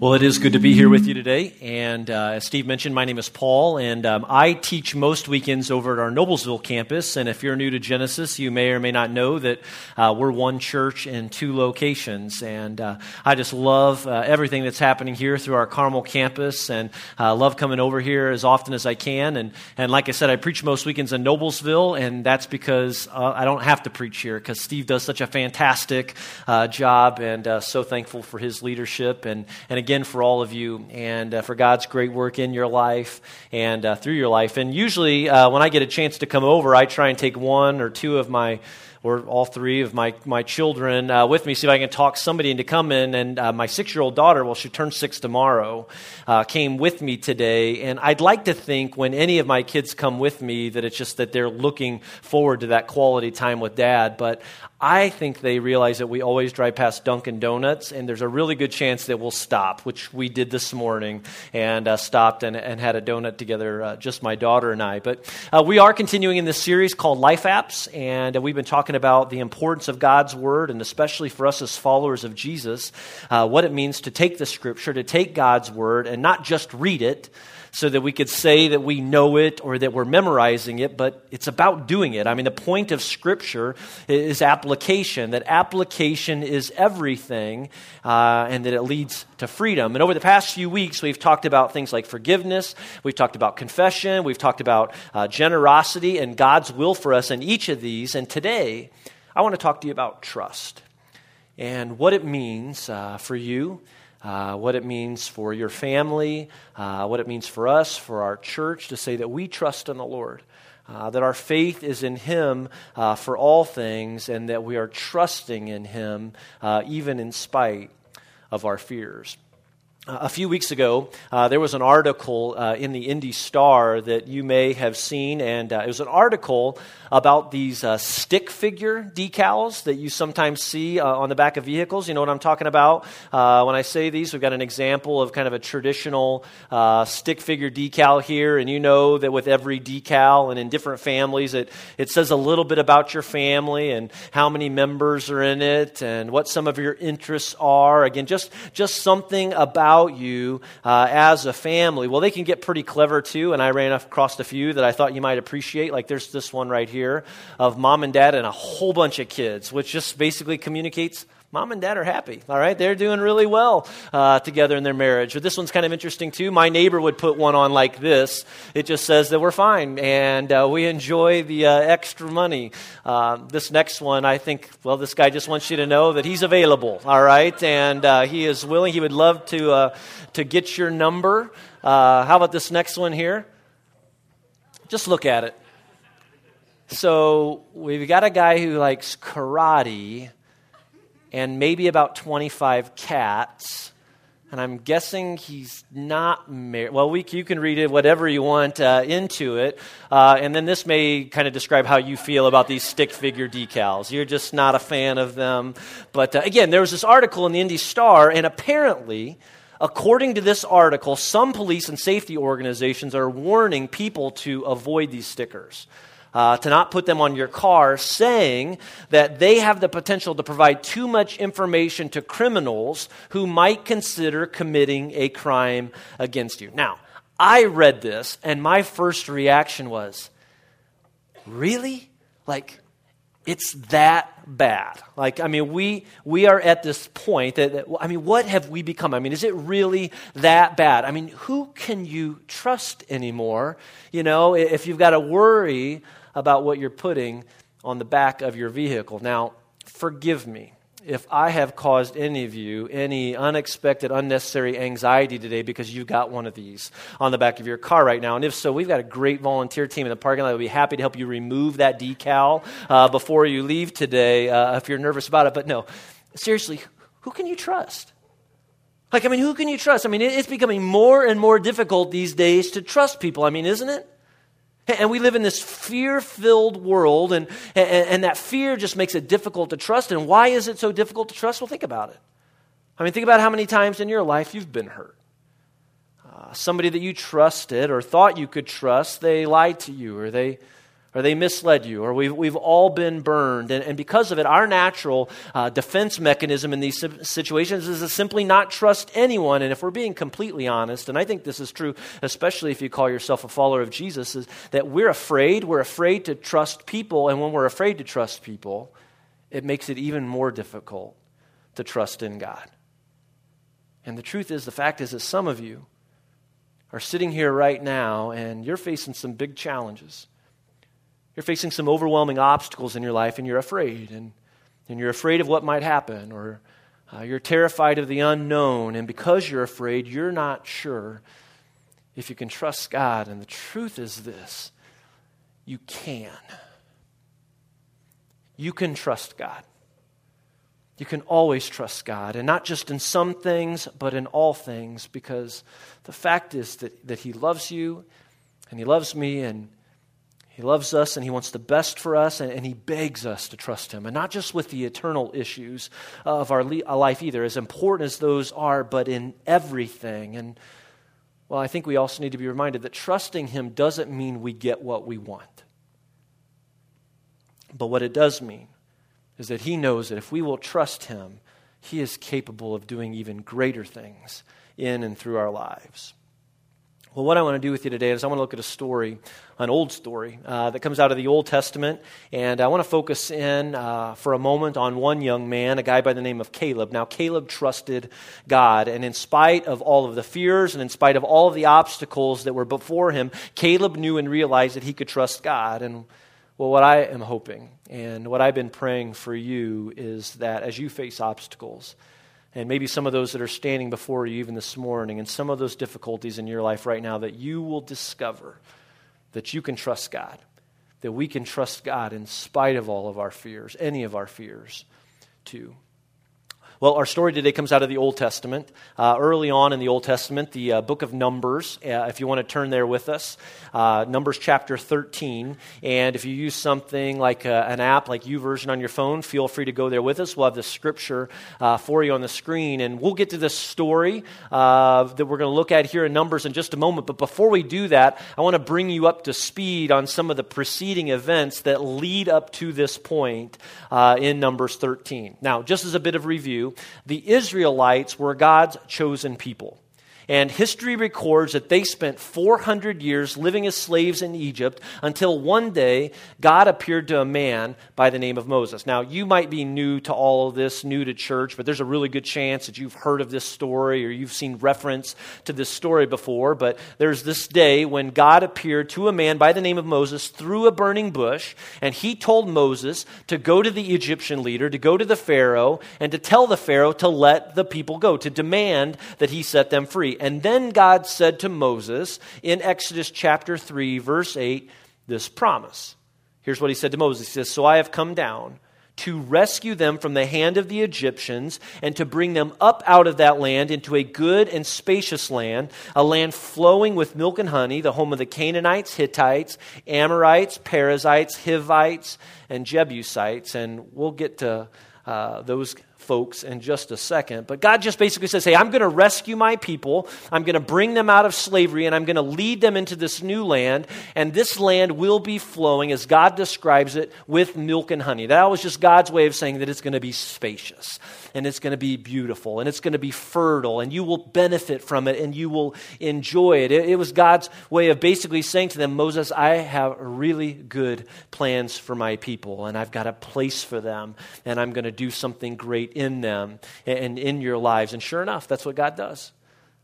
Well, it is good to be here with you today. And uh, as Steve mentioned, my name is Paul, and um, I teach most weekends over at our Noblesville campus. And if you're new to Genesis, you may or may not know that uh, we're one church in two locations. And uh, I just love uh, everything that's happening here through our Carmel campus, and uh, love coming over here as often as I can. And, and like I said, I preach most weekends in Noblesville, and that's because uh, I don't have to preach here because Steve does such a fantastic job, and so thankful for his leadership. And, and again, again for all of you and uh, for God's great work in your life and uh, through your life. And usually, uh, when I get a chance to come over, I try and take one or two of my or all three of my, my children uh, with me, see if I can talk somebody into coming. And uh, my six year old daughter, well, she turns six tomorrow, uh, came with me today. And I'd like to think when any of my kids come with me that it's just that they're looking forward to that quality time with dad. But I think they realize that we always drive past Dunkin' Donuts, and there's a really good chance that we'll stop, which we did this morning, and uh, stopped and, and, had a donut together, uh, just my daughter and I. But uh, we are continuing in this series called Life Apps, and uh, we've been talking about the importance of God's Word, and especially for us as followers of Jesus, uh, what it means to take the Scripture, to take God's Word, and not just read it so that we could say that we know it or that we're memorizing it, but it's about doing it. I mean, the point of Scripture is application, that application is everything, uh, and that it leads to freedom. And over the past few weeks, we've talked about things like forgiveness, we've talked about confession, we've talked about uh, generosity and God's will for us in each of these. And today, I want to talk to you about trust and what it means uh, for you uh, what it means for your family, uh, what it means for us, for our church, to say that we trust in the Lord. Uh, that our faith is in Him uh, for all things, and that we are trusting in Him uh, even in spite of our fears. A few weeks ago, uh, there was an article in the Indy Star that you may have seen, and it was an article about these uh, stick figure decals that you sometimes see uh, on the back of vehicles. You know what I'm talking about? Uh, when I say these, we've got an example of kind of a traditional uh, stick figure decal here, and you know that with every decal and in different families, it, it says a little bit about your family and how many members are in it and what some of your interests are. Again, just, just something about you uh, as a family. Well, they can get pretty clever too, and I ran across a few that I thought you might appreciate. Like there's this one right here of mom and dad and a whole bunch of kids, which just basically communicates mom and dad are happy. All right, they're doing really well uh, together in their marriage. But this one's kind of interesting too. My neighbor would put one on like this. It just says that we're fine and uh, we enjoy the uh, extra money. Uh, this next one, I think, well, this guy just wants you to know that he's available. All right, and uh, he is willing. He would love to uh, to get your number. how about this next one here? Just look at it. So we've got a guy who likes karate and maybe about 25 cats. And I'm guessing he's not married. Well, we, you can read it, whatever you want uh, into it. Uh, and then this may kind of describe how you feel about these stick figure decals. You're just not a fan of them. But uh, again, there was this article in the Indy Star, and apparently, according to this article, some police and safety organizations are warning people to avoid these stickers uh, to not put them on your car, saying that they have the potential to provide too much information to criminals who might consider committing a crime against you. Now, I read this, and my first reaction was, Really? Like, it's that bad. Like, I mean, we, we are at this point that, that, I mean, what have we become? I mean, is it really that bad? I mean, who can you trust anymore? You know, if you've got to worry about what you're putting on the back of your vehicle. Now, forgive me if I have caused any of you any unexpected, unnecessary anxiety today because you've got one of these on the back of your car right now. And if so, we've got a great volunteer team in the parking lot will be happy to help you remove that decal uh, before you leave today uh, if you're nervous about it. But no, seriously, who can you trust? Like, I mean, who can you trust? I mean, it's becoming more and more difficult these days to trust people. I mean, isn't it? And we live in this fear filled world, and, and, and, that fear just makes it difficult to trust. And why is it so difficult to trust? Well, think about it. I mean, think about how many times in your life you've been hurt. Uh, somebody that you trusted or thought you could trust, they lied to you, or they, or they misled you, or we've, we've all been burned. And, and because of it, our natural uh, defense mechanism in these situations is to simply not trust anyone. And if we're being completely honest, and I think this is true, especially if you call yourself a follower of Jesus, is that we're afraid. We're afraid to trust people. And when we're afraid to trust people, it makes it even more difficult to trust in God. And the truth is, the fact is that some of you are sitting here right now and you're facing some big challenges. You're facing some overwhelming obstacles in your life and you're afraid. And, and you're afraid of what might happen, or uh, you're terrified of the unknown. And because you're afraid, you're not sure if you can trust God. And the truth is this you can. You can trust God. You can always trust God, and not just in some things, but in all things, because the fact is that, that He loves you, and He loves me, and He loves us, and He wants the best for us, and, and He begs us to trust Him. And not just with the eternal issues of our uh, life either, as important as those are, but in everything. And, well, I think we also need to be reminded that trusting Him doesn't mean we get what we want. But what it does mean is that he knows that if we will trust him, he is capable of doing even greater things in and through our lives. Well, what I want to do with you today is I want to look at a story, an old story uh, that comes out of the Old Testament, and I want to focus in uh, for a moment on one young man, a guy by the name of Caleb. Now, Caleb trusted God, and in spite of all of the fears and in spite of all of the obstacles that were before him, Caleb knew and realized that he could trust God. And well, what I am hoping and what I've been praying for you is that as you face obstacles, and maybe some of those that are standing before you even this morning, and some of those difficulties in your life right now, that you will discover that you can trust God, that we can trust God in spite of all of our fears, any of our fears, too. Well, our story today comes out of the Old Testament. Uh, early on in the Old Testament, the uh, book of Numbers, uh, if you want to turn there with us, uh, Numbers chapter 13. And if you use something like uh, an app like YouVersion on your phone, feel free to go there with us. We'll have the scripture uh, for you on the screen. And we'll get to this story that we're going to look at here in Numbers in just a moment. But before we do that, I want to bring you up to speed on some of the preceding events that lead up to this point in Numbers 13. Now, just as a bit of review, the Israelites were God's chosen people. And history records that they spent 400 years living as slaves in Egypt until one day God appeared to a man by the name of Moses. Now, you might be new to all of this, new to church, but there's a really good chance that you've heard of this story or you've seen reference to this story before. But there's this day when God appeared to a man by the name of Moses through a burning bush, and he told Moses to go to the Egyptian leader, to go to the Pharaoh, and to tell the Pharaoh to let the people go, to demand that he set them free. And then God said to Moses in Exodus chapter 3, verse 8, this promise. Here's what he said to Moses He says, So I have come down to rescue them from the hand of the Egyptians and to bring them up out of that land into a good and spacious land, a land flowing with milk and honey, the home of the Canaanites, Hittites, Amorites, Perizzites, Hivites, and Jebusites. And we'll get to uh, those folks in just a second. But God just basically says, Hey, I'm going to rescue my people. I'm going to bring them out of slavery and I'm going to lead them into this new land. And this land will be flowing, as God describes it, with milk and honey. That was just God's way of saying that it's going to be spacious and it's going to be beautiful and it's going to be fertile and you will benefit from it and you will enjoy it. It, it was God's way of basically saying to them, Moses, I have really good plans for my people and I've got a place for them and I'm going to do something great in them and in your lives. And sure enough, that's what God does.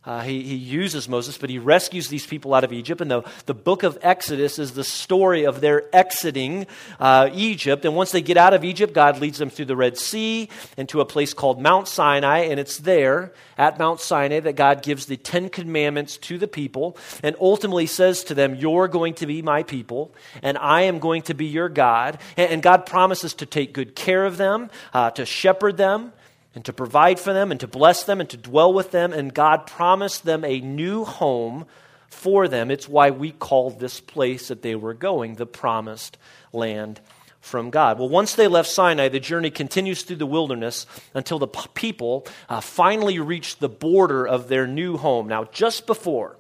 Uh, he, he uses Moses, but he rescues these people out of Egypt. And the, the book of Exodus is the story of their exiting uh, Egypt. And once they get out of Egypt, God leads them through the Red Sea into a place called Mount Sinai. And it's there at Mount Sinai that God gives the Ten Commandments to the people and ultimately says to them, You're going to be my people, and I am going to be your God. And, and God promises to take good care of them, uh, to shepherd them and to provide for them and to bless them and to dwell with them. And God promised them a new home for them. It's why we call this place that they were going the promised land from God. Well, once they left Sinai, the journey continues through the wilderness until the people uh, finally reach the border of their new home. Now, just before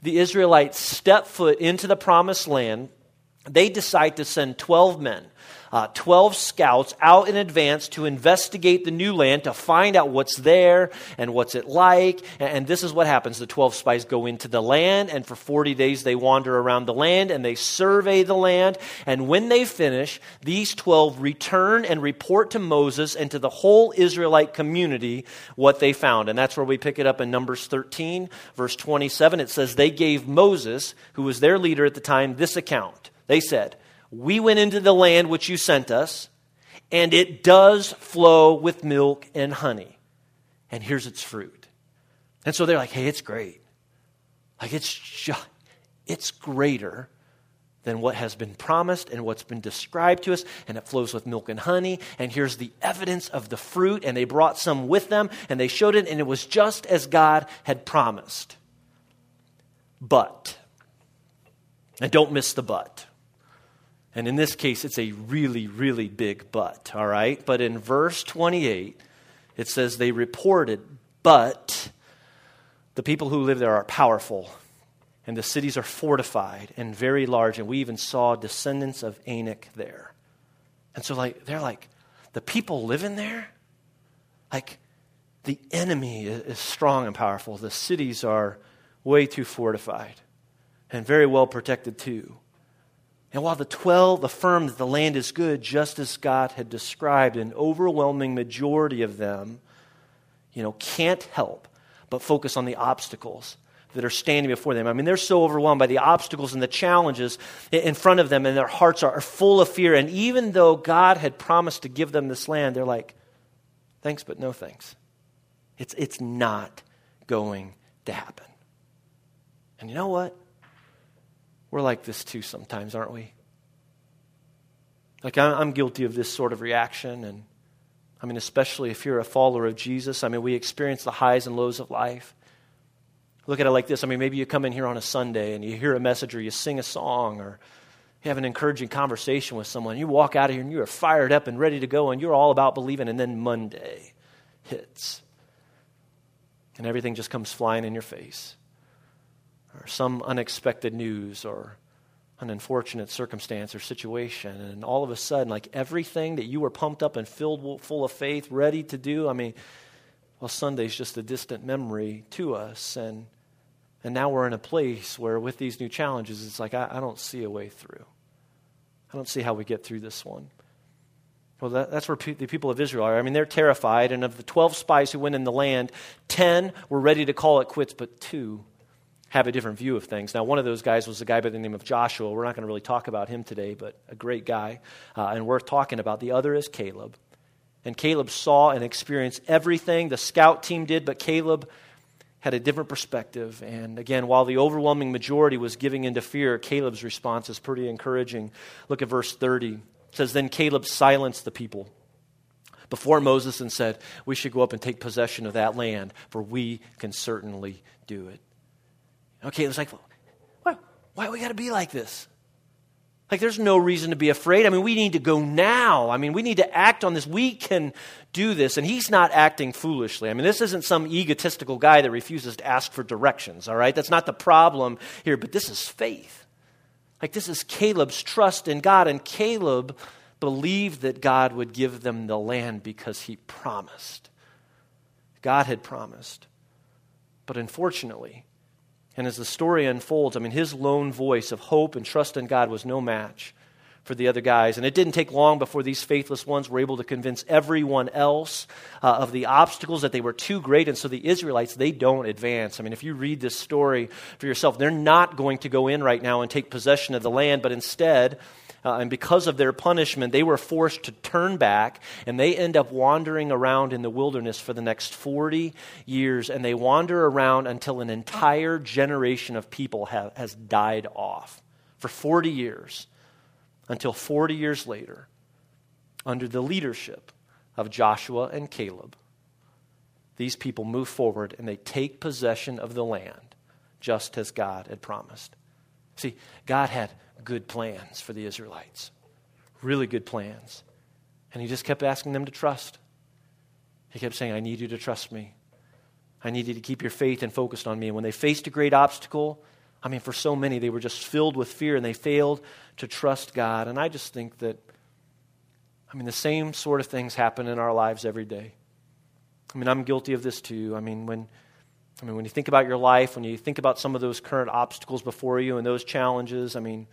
the Israelites step foot into the promised land, they decide to send 12 men uh, 12 scouts out in advance to investigate the new land to find out what's there and what's it like. And, and this is what happens the 12 spies go into the land, and for 40 days they wander around the land and they survey the land. And when they finish, these 12 return and report to Moses and to the whole Israelite community what they found. And that's where we pick it up in Numbers 13, verse 27. It says, They gave Moses, who was their leader at the time, this account. They said, we went into the land which you sent us, and it does flow with milk and honey. And here's its fruit. And so they're like, hey, it's great. Like, it's, just, it's greater than what has been promised and what's been described to us, and it flows with milk and honey. And here's the evidence of the fruit, and they brought some with them, and they showed it, and it was just as God had promised. But, and don't miss the but. And in this case, it's a really, really big but, all right? But in verse 28, it says they reported, but the people who live there are powerful, and the cities are fortified and very large, and we even saw descendants of Anak there. And so, like, they're like, the people living there, like, the enemy is strong and powerful. The cities are way too fortified and very well protected, too. And while the 12 affirm that the land is good, just as God had described, an overwhelming majority of them, you know, can't help but focus on the obstacles that are standing before them. I mean, they're so overwhelmed by the obstacles and the challenges in front of them, and their hearts are full of fear. And even though God had promised to give them this land, they're like, thanks, but no thanks. It's, it's not going to happen. And you know what? We're like this too sometimes, aren't we? Like, I'm guilty of this sort of reaction. And I mean, especially if you're a follower of Jesus, I mean, we experience the highs and lows of life. Look at it like this. I mean, maybe you come in here on a Sunday and you hear a message or you sing a song or you have an encouraging conversation with someone. You walk out of here and you are fired up and ready to go and you're all about believing. And then Monday hits and everything just comes flying in your face or some unexpected news or an unfortunate circumstance or situation and all of a sudden like everything that you were pumped up and filled full of faith ready to do i mean well sunday's just a distant memory to us and and now we're in a place where with these new challenges it's like i, I don't see a way through i don't see how we get through this one well, that, that's where pe- the people of Israel are. I mean, they're terrified. And of the 12 spies who went in the land, 10 were ready to call it quits, but two have a different view of things. Now, one of those guys was a guy by the name of Joshua. We're not going to really talk about him today, but a great guy uh, and worth talking about. The other is Caleb. And Caleb saw and experienced everything the scout team did, but Caleb had a different perspective. And again, while the overwhelming majority was giving into fear, Caleb's response is pretty encouraging. Look at verse 30. It says, Then Caleb silenced the people before Moses and said, We should go up and take possession of that land, for we can certainly do it. Okay, it was like, why, why we got to be like this? Like, there's no reason to be afraid. I mean, we need to go now. I mean, we need to act on this. We can do this. And he's not acting foolishly. I mean, this isn't some egotistical guy that refuses to ask for directions, all right? That's not the problem here, but this is faith. Like, this is Caleb's trust in God. And Caleb believed that God would give them the land because he promised. God had promised. But unfortunately, and as the story unfolds, I mean, his lone voice of hope and trust in God was no match for the other guys. And it didn't take long before these faithless ones were able to convince everyone else uh, of the obstacles that they were too great. And so the Israelites, they don't advance. I mean, if you read this story for yourself, they're not going to go in right now and take possession of the land, but instead, uh, and because of their punishment, they were forced to turn back, and they end up wandering around in the wilderness for the next 40 years. And they wander around until an entire generation of people have, has died off for 40 years. Until 40 years later, under the leadership of Joshua and Caleb, these people move forward and they take possession of the land just as God had promised. See, God had good plans for the Israelites. Really good plans. And he just kept asking them to trust. He kept saying, I need you to trust me. I need you to keep your faith and focused on me. And when they faced a great obstacle, I mean, for so many, they were just filled with fear and they failed to trust God. And I just think that, I mean, the same sort of things happen in our lives every day. I mean, I'm guilty of this too. I mean, when, I mean, when you think about your life, when you think about some of those current obstacles before you and those challenges, I mean,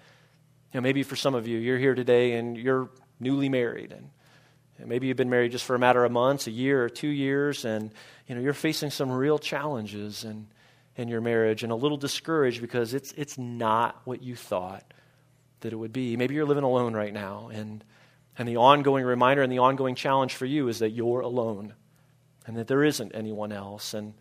know, maybe for some of you, you're here today and you're newly married, and, maybe you've been married just for a matter of months, a year or two years, and you know you're facing some real challenges and in your marriage and a little discouraged because it's, it's not what you thought that it would be. Maybe you're living alone right now, and, and the ongoing reminder and the ongoing challenge for you is that you're alone and that there isn't anyone else. And,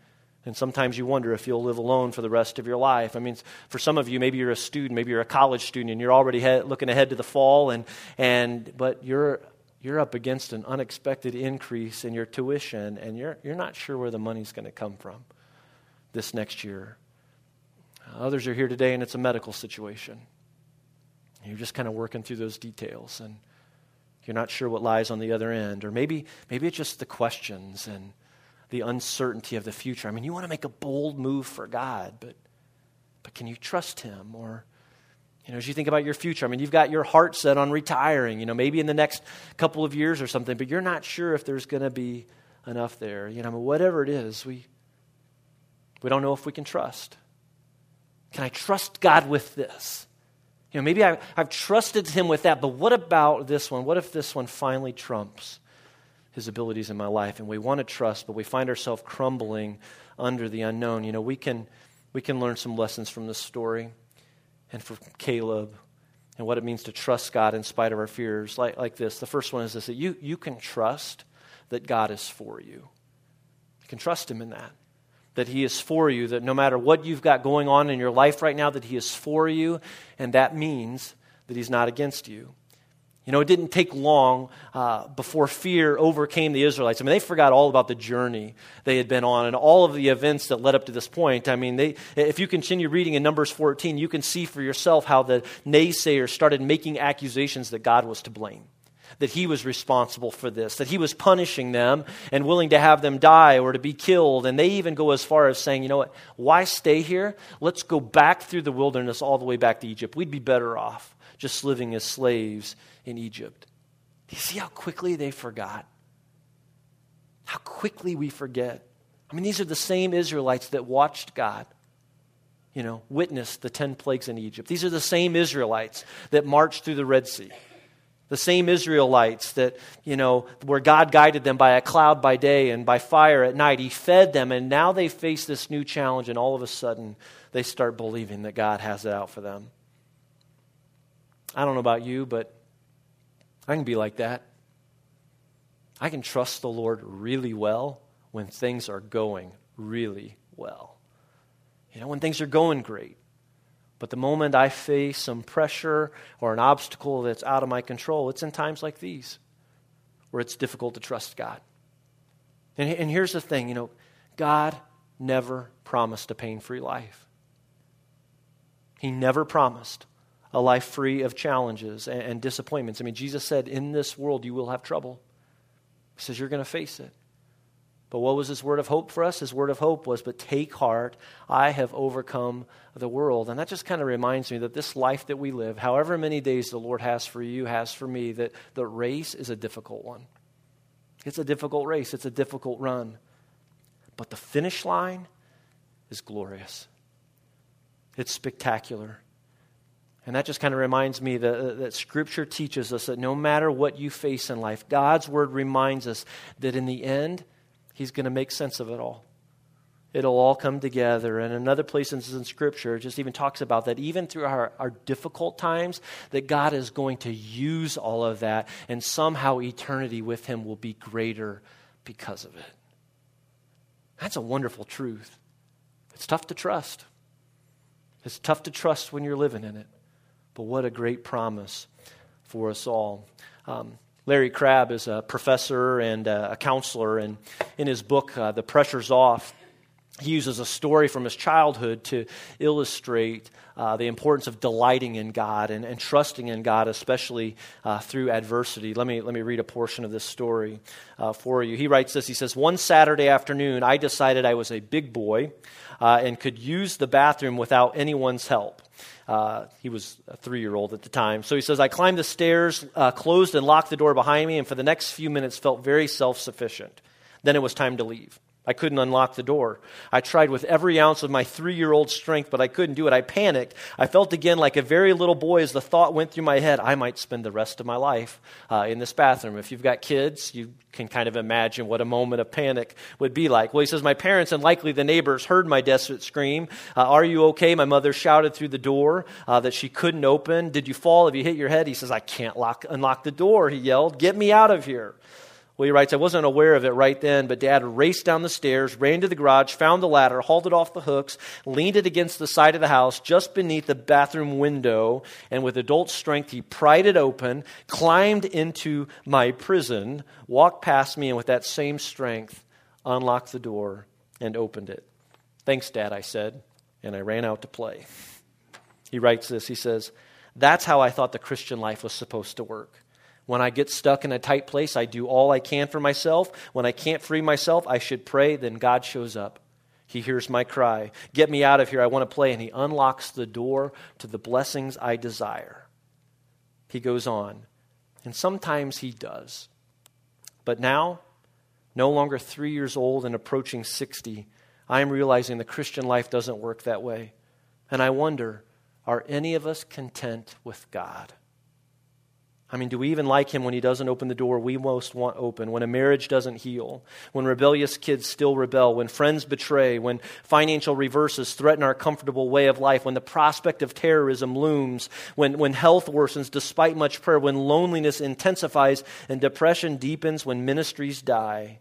and sometimes you wonder if you'll live alone for the rest of your life. I mean, for some of you, maybe you're a student, maybe you're a college student, and you're already looking ahead to the fall, and, and, but you're, you're up against an unexpected increase in your tuition, and you're, you're not sure where the money's going to come from this next year. Others are here today and it's a medical situation. You're just kind of working through those details and you're not sure what lies on the other end. Or maybe, maybe it's just the questions and the uncertainty of the future. I mean, you want to make a bold move for God, but, but can you trust Him? Or, you know, as you think about your future, I mean, you've got your heart set on retiring, you know, maybe in the next couple of years or something, but you're not sure if there's going to be enough there. You know, whatever it is, we, we don't know if we can trust. Can I trust God with this? You know, maybe I, have trusted Him with that, but what about this one? What if this one finally trumps His abilities in my life? And we want to trust, but we find ourselves crumbling under the unknown. You know, we can, we can learn some lessons from this story and from Caleb and what it means to trust God in spite of our fears, like, like this. The first one is this that you, you can trust that God is for you. You can trust Him in that that He is for you, that no matter what you've got going on in your life right now, that He is for you, and that means that He's not against you. You know, it didn't take long uh, before fear overcame the Israelites. I mean, they forgot all about the journey they had been on and all of the events that led up to this point. I mean, they, if you continue reading in Numbers 14, you can see for yourself how the naysayers started making accusations that God was to blame that he was responsible for this, that he was punishing them and willing to have them die or to be killed. And they even go as far as saying, you know what, why stay here? Let's go back through the wilderness all the way back to Egypt. We'd be better off just living as slaves in Egypt. Do you see how quickly they forgot? How quickly we forget. I mean, these are the same Israelites that watched God you know, witness the 10 plagues in Egypt. These are the same Israelites that marched through the Red Sea. The same Israelites that, you know, where God guided them by a cloud by day and by fire at night. He fed them, and now they face this new challenge, and all of a sudden they start believing that God has it out for them. I don't know about you, but I can be like that. I can trust the Lord really well when things are going really well. You know, when things are going great. But the moment I face some pressure or an obstacle that's out of my control, it's in times like these where it's difficult to trust God. And, and here's the thing you know, God never promised a pain free life, He never promised a life free of challenges and, and disappointments. I mean, Jesus said, In this world you will have trouble. He says, You're going to face it. But what was his word of hope for us? His word of hope was, But take heart, I have overcome the world. And that just kind of reminds me that this life that we live, however many days the Lord has for you, has for me, that the race is a difficult one. It's a difficult race, it's a difficult run. But the finish line is glorious, it's spectacular. And that just kind of reminds me that, uh, that Scripture teaches us that no matter what you face in life, God's Word reminds us that in the end, He's going to make sense of it all. It'll all come together. And another place in, in Scripture just even talks about that even through our, our difficult times, that God is going to use all of that, and somehow eternity with Him will be greater because of it. That's a wonderful truth. It's tough to trust. It's tough to trust when you're living in it. But what a great promise for us all. Um, Larry Crabb is a professor and uh, a counselor, and in his book, uh, The Pressure's Off, he uses a story from his childhood to illustrate uh, the importance of delighting in God and, and trusting in God, especially uh, through adversity. Let me, let me read a portion of this story uh, for you. He writes this He says, One Saturday afternoon, I decided I was a big boy uh, and could use the bathroom without anyone's help. Uh, he was a three year old at the time. So he says, I climbed the stairs, uh, closed and locked the door behind me, and for the next few minutes felt very self sufficient. Then it was time to leave. I couldn't unlock the door. I tried with every ounce of my three year old strength, but I couldn't do it. I panicked. I felt again like a very little boy as the thought went through my head I might spend the rest of my life uh, in this bathroom. If you've got kids, you can kind of imagine what a moment of panic would be like. Well, he says, My parents and likely the neighbors heard my desperate scream. Uh, Are you okay? My mother shouted through the door uh, that she couldn't open. Did you fall? Have you hit your head? He says, I can't lock, unlock the door, he yelled. Get me out of here. Well, he writes, I wasn't aware of it right then, but Dad raced down the stairs, ran to the garage, found the ladder, hauled it off the hooks, leaned it against the side of the house just beneath the bathroom window, and with adult strength, he pried it open, climbed into my prison, walked past me, and with that same strength, unlocked the door and opened it. Thanks, Dad, I said, and I ran out to play. He writes this He says, That's how I thought the Christian life was supposed to work. When I get stuck in a tight place, I do all I can for myself. When I can't free myself, I should pray. Then God shows up. He hears my cry Get me out of here. I want to play. And He unlocks the door to the blessings I desire. He goes on. And sometimes He does. But now, no longer three years old and approaching 60, I am realizing the Christian life doesn't work that way. And I wonder are any of us content with God? I mean, do we even like him when he doesn't open the door we most want open, when a marriage doesn't heal, when rebellious kids still rebel, when friends betray, when financial reverses threaten our comfortable way of life, when the prospect of terrorism looms, when, when health worsens despite much prayer, when loneliness intensifies and depression deepens, when ministries die?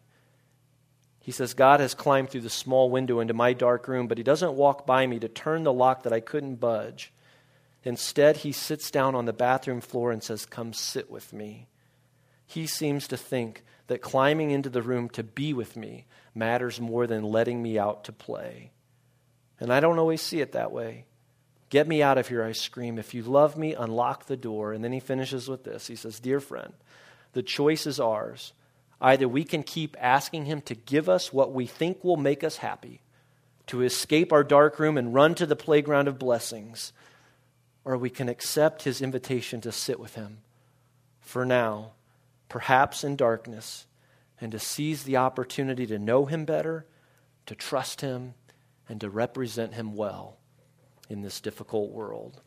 He says, God has climbed through the small window into my dark room, but he doesn't walk by me to turn the lock that I couldn't budge. Instead, he sits down on the bathroom floor and says, Come sit with me. He seems to think that climbing into the room to be with me matters more than letting me out to play. And I don't always see it that way. Get me out of here, I scream. If you love me, unlock the door. And then he finishes with this. He says, Dear friend, the choice is ours. Either we can keep asking him to give us what we think will make us happy, to escape our dark room and run to the playground of blessings or we can accept his invitation to sit with him for now, perhaps in darkness, and to seize the opportunity to know him better, to trust him, and to represent him well in this difficult world.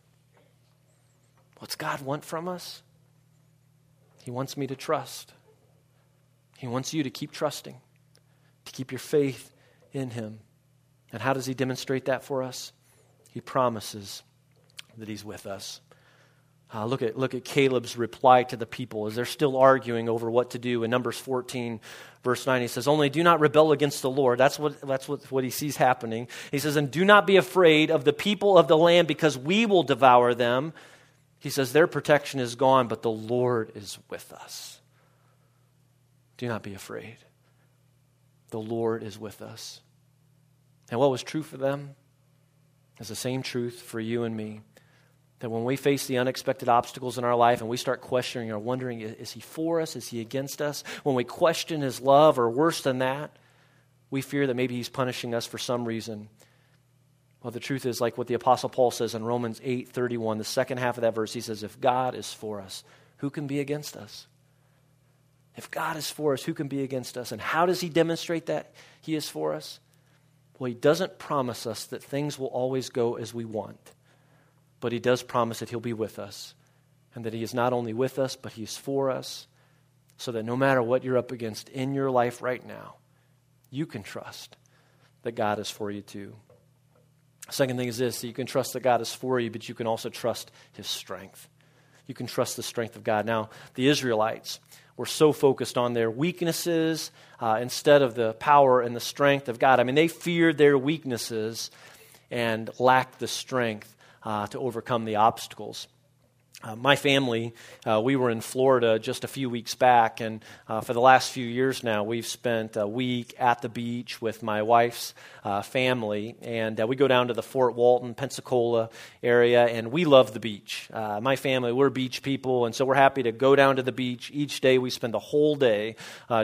What's God want from us? He wants me to trust. He wants you to keep trusting, to keep your faith in him. And how does he demonstrate that for us? He promises that he's with us. Uh, look, at, look at Caleb's reply to the people as they're still arguing over what to do. In Numbers 14, verse 9, he says, Only do not rebel against the Lord. That's what, that's what, what he sees happening. He says, And do not be afraid of the people of the land because we will devour them. He says, Their protection is gone, but the Lord is with us. Do not be afraid. The Lord is with us. And what was true for them is the same truth for you and me. That when we face the unexpected obstacles in our life and we start questioning or wondering, is he for us? Is he against us? When we question his love, or worse than that, we fear that maybe he's punishing us for some reason. Well, the truth is, like what the Apostle Paul says in Romans 8 31, the second half of that verse, he says, If God is for us, who can be against us? If God is for us, who can be against us? And how does he demonstrate that he is for us? Well, he doesn't promise us that things will always go as we want but he does promise that he'll be with us and that he is not only with us, but he's for us, so that no matter what you're up against in your life right now, you can trust that God is for you too. Second thing is this that you can trust that God is for you, but you can also trust his strength. You can trust the strength of God. Now, the Israelites were so focused on their weaknesses uh, instead of the power and the strength of God. I mean, they feared their weaknesses and lacked the strength uh, to overcome the obstacles. Uh, my family, uh, we were in Florida just a few weeks back, and uh, for the last few years now, we've spent a week at the beach with my wife's uh, family. And uh, we go down to the Fort Walton, Pensacola area, and we love the beach. Uh, my family, we're beach people, and so we're happy to go down to the beach each day. We spend the whole day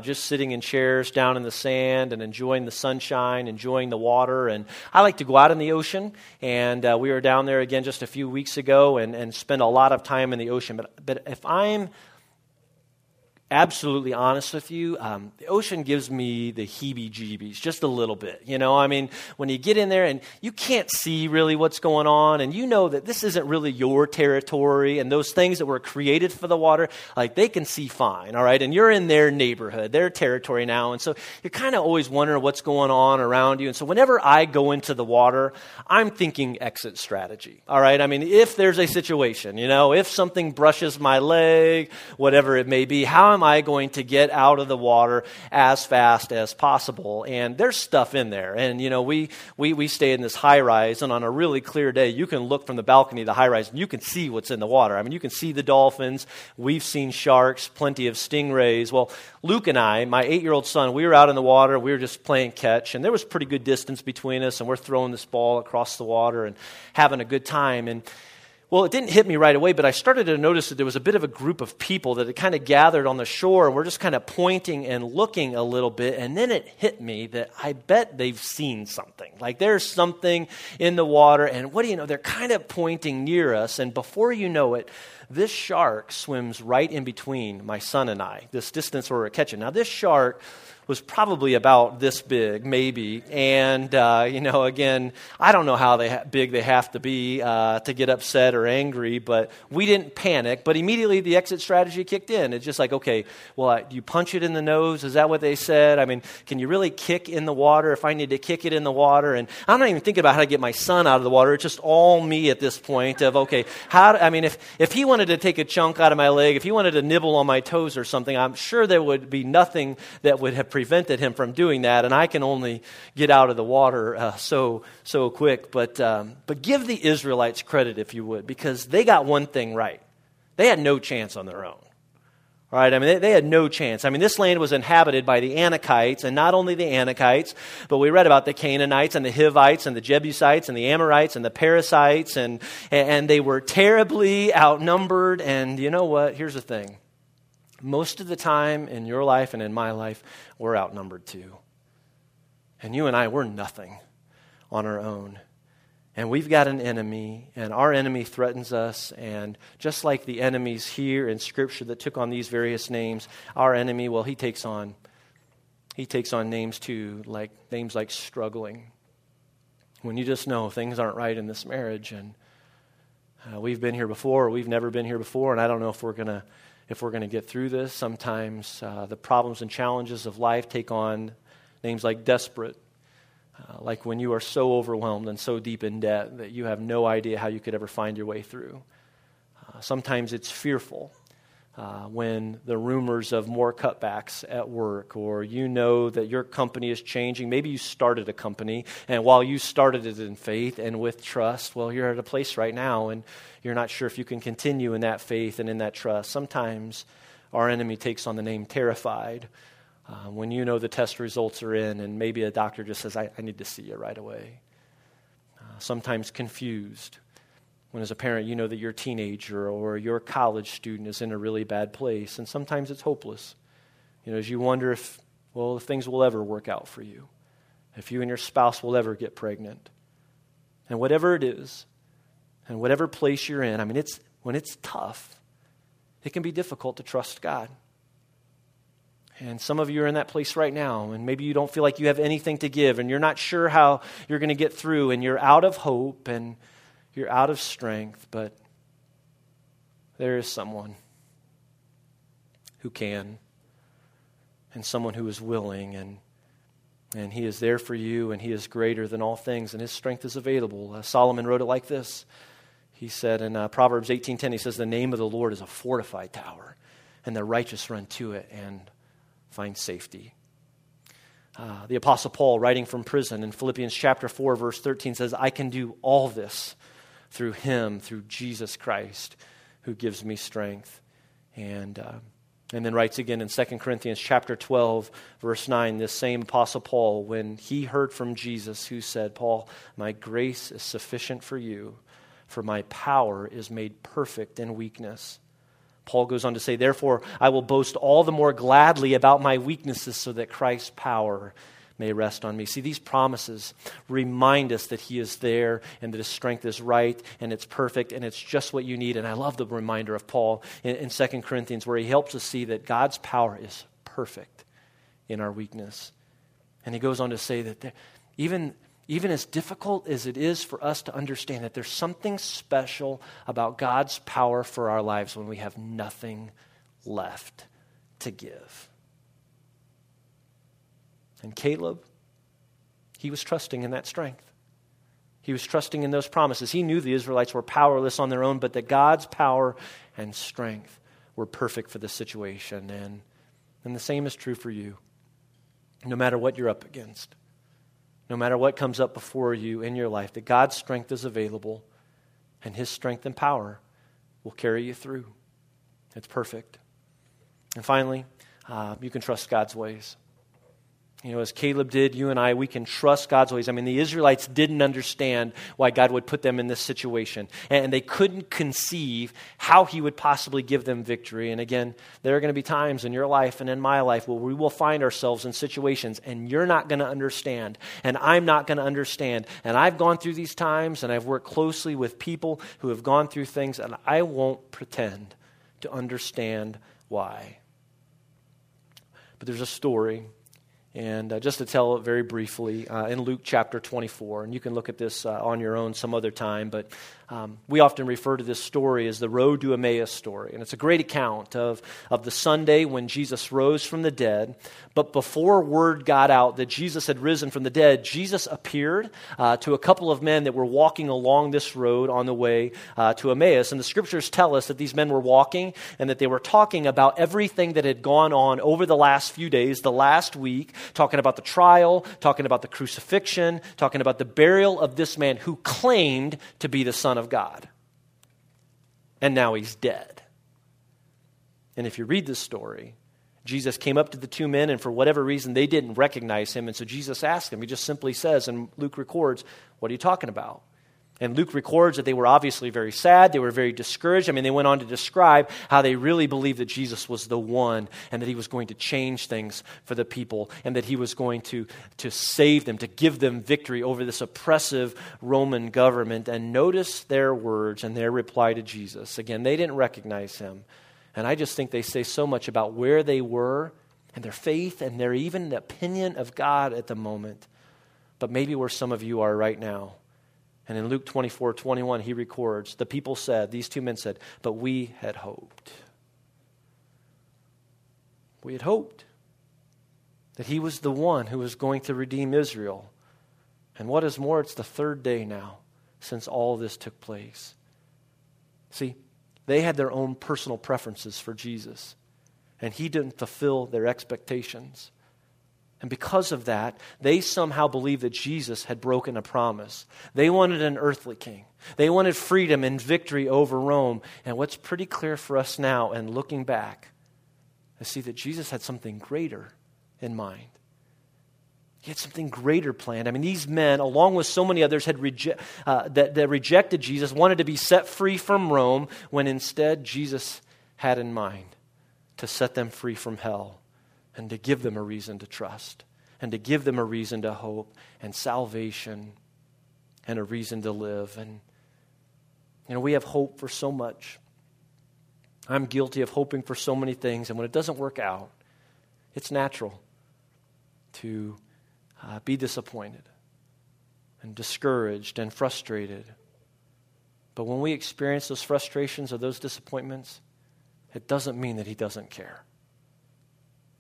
just sitting in chairs down in the sand and enjoying the sunshine, enjoying the water. And I like to go out in the ocean, and we were down there again just a few weeks ago and, and spend a lot of time in the ocean, but, but if I'm absolutely honest with you, um, the ocean gives me the heebie jeebies just a little bit. You know, I mean, when you get in there and you can't see really what's going on, and you know that this isn't really your territory, and those things that were created for the water, like they can see fine, all right? And you're in their neighborhood, their territory now, and so you're kind of always wondering what's going on around you. And so whenever I go into the water, I'm thinking exit strategy, all right? I mean, if there's a situation, you know, if something brushes my leg, whatever it may be, how am I going to get out of the water as fast as possible? And there's stuff in there. And, you know, we, we, we stay in this high rise, and on a really clear day, you can look from the balcony of the high rise and you can see what's in the water. I mean, you can see the dolphins. We've seen sharks, plenty of stingrays. Well, Luke and I, my eight year old son, we were out in the water. We were just playing catch, and there was pretty good distance between us, and we're throwing this ball across the water and having a good time. And well, it didn't hit me right away, but I started to notice that there was a bit of a group of people that had kind of gathered on the shore, and we're just kind of pointing and looking a little bit. And then it hit me that I bet they've seen something. Like there's something in the water, and what do you know? They're kind of pointing near us, and before you know it, this shark swims right in between my son and I, this distance where we're catching. Now, this shark was probably about this big, maybe. And, uh, you know, again, I don't know how they ha- big they have to be uh, to get upset or angry, but we didn't panic. But immediately the exit strategy kicked in. It's just like, okay, well, I, you punch it in the nose? Is that what they said? I mean, can you really kick in the water if I need to kick it in the water? And I'm not even thinking about how to get my son out of the water. It's just all me at this point of, okay, how, do, I mean, if, if he wanted to take a chunk out of my leg, if he wanted to nibble on my toes or something, I'm sure there would be nothing that would have prevented him from doing that, and I can only get out of the water uh, so so quick. But um, but give the Israelites credit if you would, because they got one thing right. They had no chance on their own. Right? I mean, they, they, had no chance. I mean, this land was inhabited by the Anakites, and not only the Anakites, but we read about the Canaanites and the Hivites and the Jebusites and the Amorites and the Perizzites, and, and they were terribly outnumbered. And you know what? Here's the thing most of the time in your life and in my life, we're outnumbered too. And you and I, we're nothing on our own. And we've got an enemy, and our enemy threatens us. And just like the enemies here in Scripture that took on these various names, our enemy, well, he takes on he takes on names too, like names like struggling. When you just know things aren't right in this marriage, and uh, we've been here before, or we've never been here before, and I don't know if we're gonna if we're going to get through this. Sometimes uh, the problems and challenges of life take on names like desperate, uh, like when you are so overwhelmed and so deep in debt that you have no idea how you could ever find your way through. Uh, sometimes it's fearful. Uh, when the rumors of more cutbacks at work, or you know that your company is changing. Maybe you started a company, and while you started it in faith and with trust, well, you're at a place right now, and you're not sure if you can continue in that faith and in that trust. Sometimes our enemy takes on the name terrified. Uh, when you know the test results are in, and maybe a doctor just says, I, I need to see you right away. Uh, sometimes confused when as a parent you know that your teenager or your college student is in a really bad place and sometimes it's hopeless. You know as you wonder if well if things will ever work out for you if you and your spouse will ever get pregnant. And whatever it is and whatever place you're in i mean it's when it's tough it can be difficult to trust god. And some of you are in that place right now, and maybe you don't feel like you have anything to give, and you're not sure how you're going to get through, and you're out of hope, and you're out of strength, but there is someone who can, and someone who is willing, and and he is there for you, and he is greater than all things, and his strength is available. Uh, Solomon wrote it like this. He said in uh, Proverbs 18:10, he says, "The name of the Lord is a fortified tower, and the righteous run to it and find safety." Uh, the Apostle Paul, writing from prison in Philippians chapter 4, verse 13, says, I can do all this through him, through Jesus Christ, who gives me strength. And, uh, and then writes again in 2 Corinthians chapter 12, verse 9, this same Apostle Paul, when he heard from Jesus, who said, Paul, my grace is sufficient for you, for my power is made perfect in weakness. Paul goes on to say, Therefore, I will boast all the more gladly about my weaknesses so that Christ's power may rest on me. See, these promises remind us that He is there and that His strength is right and it's perfect and it's just what you need. And I love the reminder of Paul in, in 2 Corinthians where he helps us see that God's power is perfect in our weakness. And he goes on to say that there, even, even as difficult as it is for us to understand that there's something special about God's power for our lives when we have nothing left to give. And Caleb, he was trusting in that strength. He was trusting in those promises. He knew the Israelites were powerless on their own, but that God's power and strength were perfect for the situation. And, and the same is true for you, no matter what you're up against, no matter what comes up before you in your life, that God's strength is available, and His strength and power will carry you through. It's perfect. And finally, uh, you can trust God's ways. You know, as Caleb did, you and I, we can trust God's ways. I mean, the Israelites didn't understand why God would put them in this situation, and they couldn't conceive how He would possibly give them victory. And again, there are going to be times in your life and in my life where we will find ourselves in situations, and you're not going to understand, and I'm not going to understand. And I've gone through these times, and I've worked closely with people who have gone through things, and I won't pretend to understand why. But there's a story and uh, just to tell it very briefly, uh, in Luke chapter 24, and you can look at this uh, on your own some other time, but um, we often refer to this story as the Road to Emmaus story. And it's a great account of, of the Sunday when Jesus rose from the dead. But before word got out that Jesus had risen from the dead, Jesus appeared uh, to a couple of men that were walking along this road on the way uh, to Emmaus. And the scriptures tell us that these men were walking and that they were talking about everything that had gone on over the last few days, the last week, talking about the trial, talking about the crucifixion, talking about the burial of this man who claimed to be the Son of of God. And now he's dead. And if you read this story, Jesus came up to the two men, and for whatever reason, they didn't recognize him. And so Jesus asked him, he just simply says, and Luke records, What are you talking about? And Luke records that they were obviously very sad. They were very discouraged. I mean, they went on to describe how they really believed that Jesus was the one and that he was going to change things for the people and that he was going to, to save them, to give them victory over this oppressive Roman government. And notice their words and their reply to Jesus. Again, they didn't recognize him. And I just think they say so much about where they were and their faith and their even opinion of God at the moment. But maybe where some of you are right now and in Luke 24 21, he records, the people said, these two men said, but we had hoped. We had hoped that he was the one who was going to redeem Israel. And what is more, it's the third day now since all this took place. See, they had their own personal preferences for Jesus, and he didn't fulfill their expectations. And because of that, they somehow believed that Jesus had broken a promise. They wanted an earthly king. They wanted freedom and victory over Rome. And what's pretty clear for us now, and looking back, is see that Jesus had something greater in mind. He had something greater planned. I mean, these men, along with so many others, had reje- uh, that, that rejected Jesus, wanted to be set free from Rome, when instead Jesus had in mind to set them free from hell and to give them a reason to trust and to give them a reason to hope and salvation and a reason to live. And, you know, we have hope for so much. I'm guilty of hoping for so many things, and when it doesn't work out, it's natural to uh, be disappointed and discouraged and frustrated. But when we experience those frustrations or those disappointments, it doesn't mean that He doesn't care.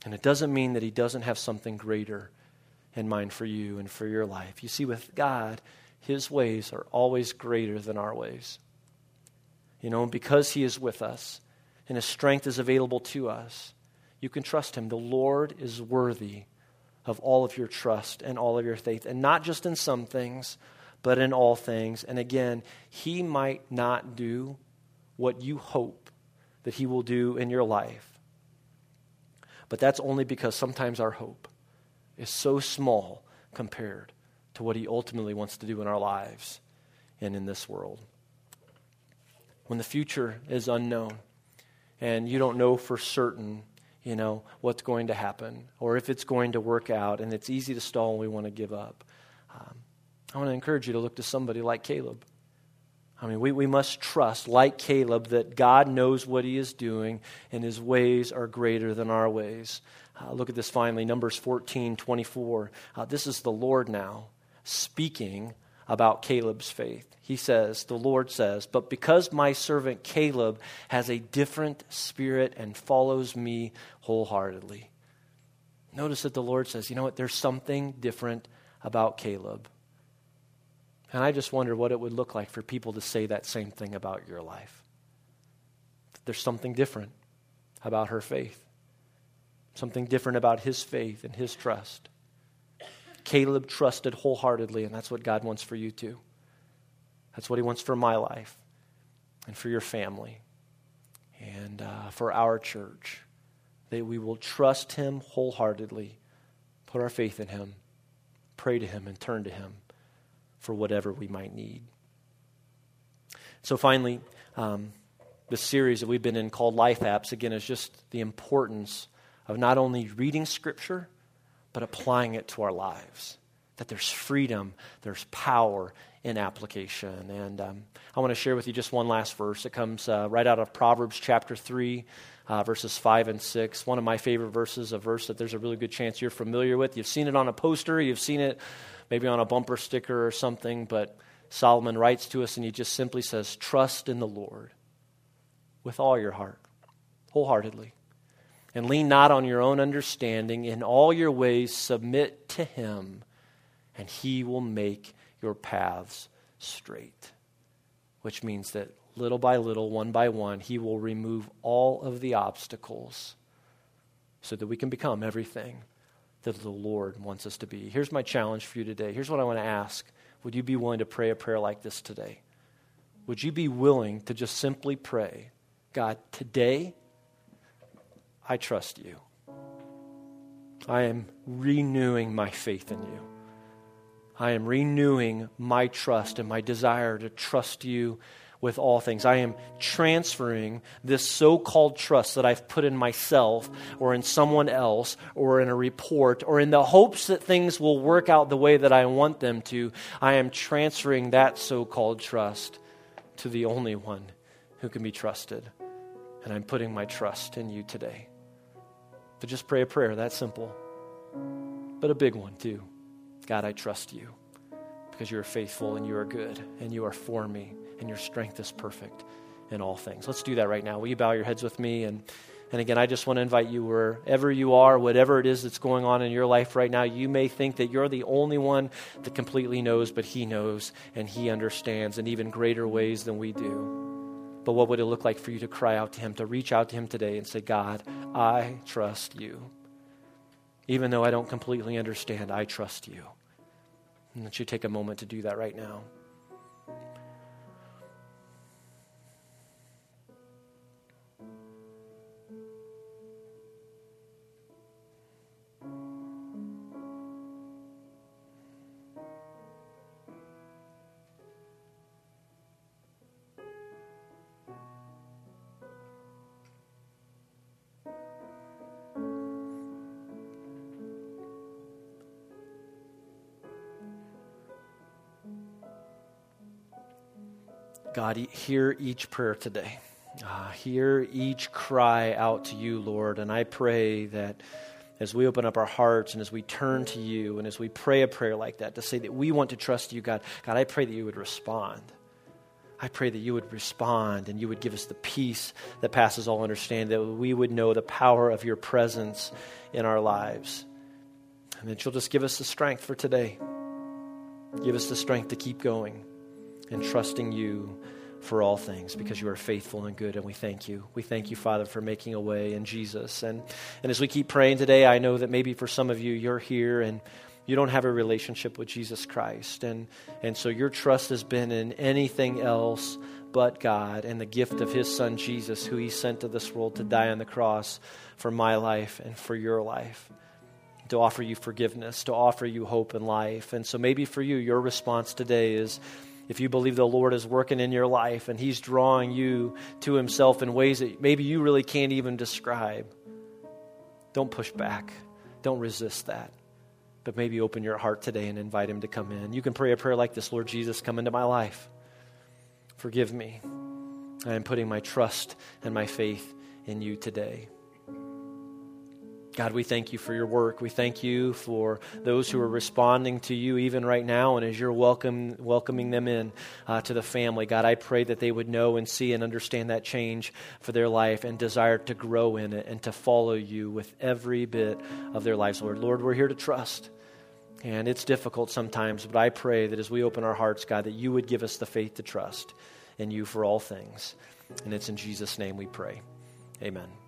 And it doesn't mean that He doesn't have something greater in mind for you and for your life. You see, with God, His ways are always greater than our ways. You know, because He is with us and His strength is available to us, you can trust Him. The Lord is worthy of all of your trust and all of your faith, and not just in some things, but in all things. And again, He might not do what you hope that He will do in your life. But that's only because sometimes our hope is so small compared to what He ultimately wants to do in our lives and in this world. When the future is unknown and you don't know for certain, you know, what's going to happen or if it's going to work out and it's easy to stall and we want to give up, um, I want to encourage you to look to somebody like Caleb. I mean, we, we must trust, like Caleb, that God knows what he is doing and his ways are greater than our ways. Uh, look at this finally, Numbers 14 24. Uh, this is the Lord now speaking about Caleb's faith. He says, The Lord says, But because my servant Caleb has a different spirit and follows me wholeheartedly. Notice that the Lord says, You know what? There's something different about Caleb. And I just wonder what it would look like for people to say that same thing about your life. There's something different about her faith, something different about his faith and his trust. Caleb trusted wholeheartedly, and that's what God wants for you too. That's what he wants for my life and for your family and uh, for our church. That we will trust him wholeheartedly, put our faith in him, pray to him, and turn to him for whatever we might need. So, finally, um, the series that we've been in called Life Apps, again, is just the importance of not only reading Scripture, but applying it to our lives. That there's freedom, there's power in application. And um, I want to share with you just one last verse. It comes uh, right out of Proverbs chapter 3, uh, verses 5 and 6. One of my favorite verses, a verse that there's a really good chance you're familiar with. You've seen it on a poster, you've seen it maybe on a bumper sticker or something, but Solomon writes to us and he just simply says, Trust in the Lord with all your heart, wholeheartedly. And lean not on your own understanding. In all your ways, submit to him, and he will make your paths straight. Which means that little by little, one by one, he will remove all of the obstacles so that we can become everything that the Lord wants us to be. Here's my challenge for you today. Here's what I want to ask Would you be willing to pray a prayer like this today? Would you be willing to just simply pray, God, today I trust you. I am renewing my faith in you. I am renewing my trust and my desire to trust you with all things. I am transferring this so called trust that I've put in myself or in someone else or in a report or in the hopes that things will work out the way that I want them to. I am transferring that so called trust to the only one who can be trusted. And I'm putting my trust in you today. To just pray a prayer, that simple, but a big one too. God, I trust you because you are faithful and you are good and you are for me and your strength is perfect in all things. Let's do that right now. Will you bow your heads with me? And, and again, I just want to invite you wherever you are, whatever it is that's going on in your life right now, you may think that you're the only one that completely knows, but He knows and He understands in even greater ways than we do. But what would it look like for you to cry out to Him, to reach out to Him today and say, God, I trust you. Even though I don't completely understand, I trust you. And that you take a moment to do that right now. God, hear each prayer today. Uh, hear each cry out to you, Lord. And I pray that as we open up our hearts and as we turn to you and as we pray a prayer like that to say that we want to trust you, God, God, I pray that you would respond. I pray that you would respond and you would give us the peace that passes all understanding, that we would know the power of your presence in our lives. And that you'll just give us the strength for today. Give us the strength to keep going and trusting you for all things because you are faithful and good and we thank you we thank you father for making a way in jesus and, and as we keep praying today i know that maybe for some of you you're here and you don't have a relationship with jesus christ and, and so your trust has been in anything else but God and the gift of His Son Jesus, who He sent to this world to die on the cross for my life and for your life. To offer you forgiveness, to offer you hope and life. And so maybe for you, your response today is if you believe the Lord is working in your life and He's drawing you to Himself in ways that maybe you really can't even describe, don't push back. Don't resist that. But maybe open your heart today and invite Him to come in. You can pray a prayer like this Lord Jesus, come into my life. Forgive me. I am putting my trust and my faith in you today. God, we thank you for your work. We thank you for those who are responding to you even right now, and as you're welcome, welcoming them in uh, to the family. God, I pray that they would know and see and understand that change for their life and desire to grow in it and to follow you with every bit of their lives, Lord. Lord, we're here to trust. And it's difficult sometimes, but I pray that as we open our hearts, God, that you would give us the faith to trust in you for all things. And it's in Jesus' name we pray. Amen.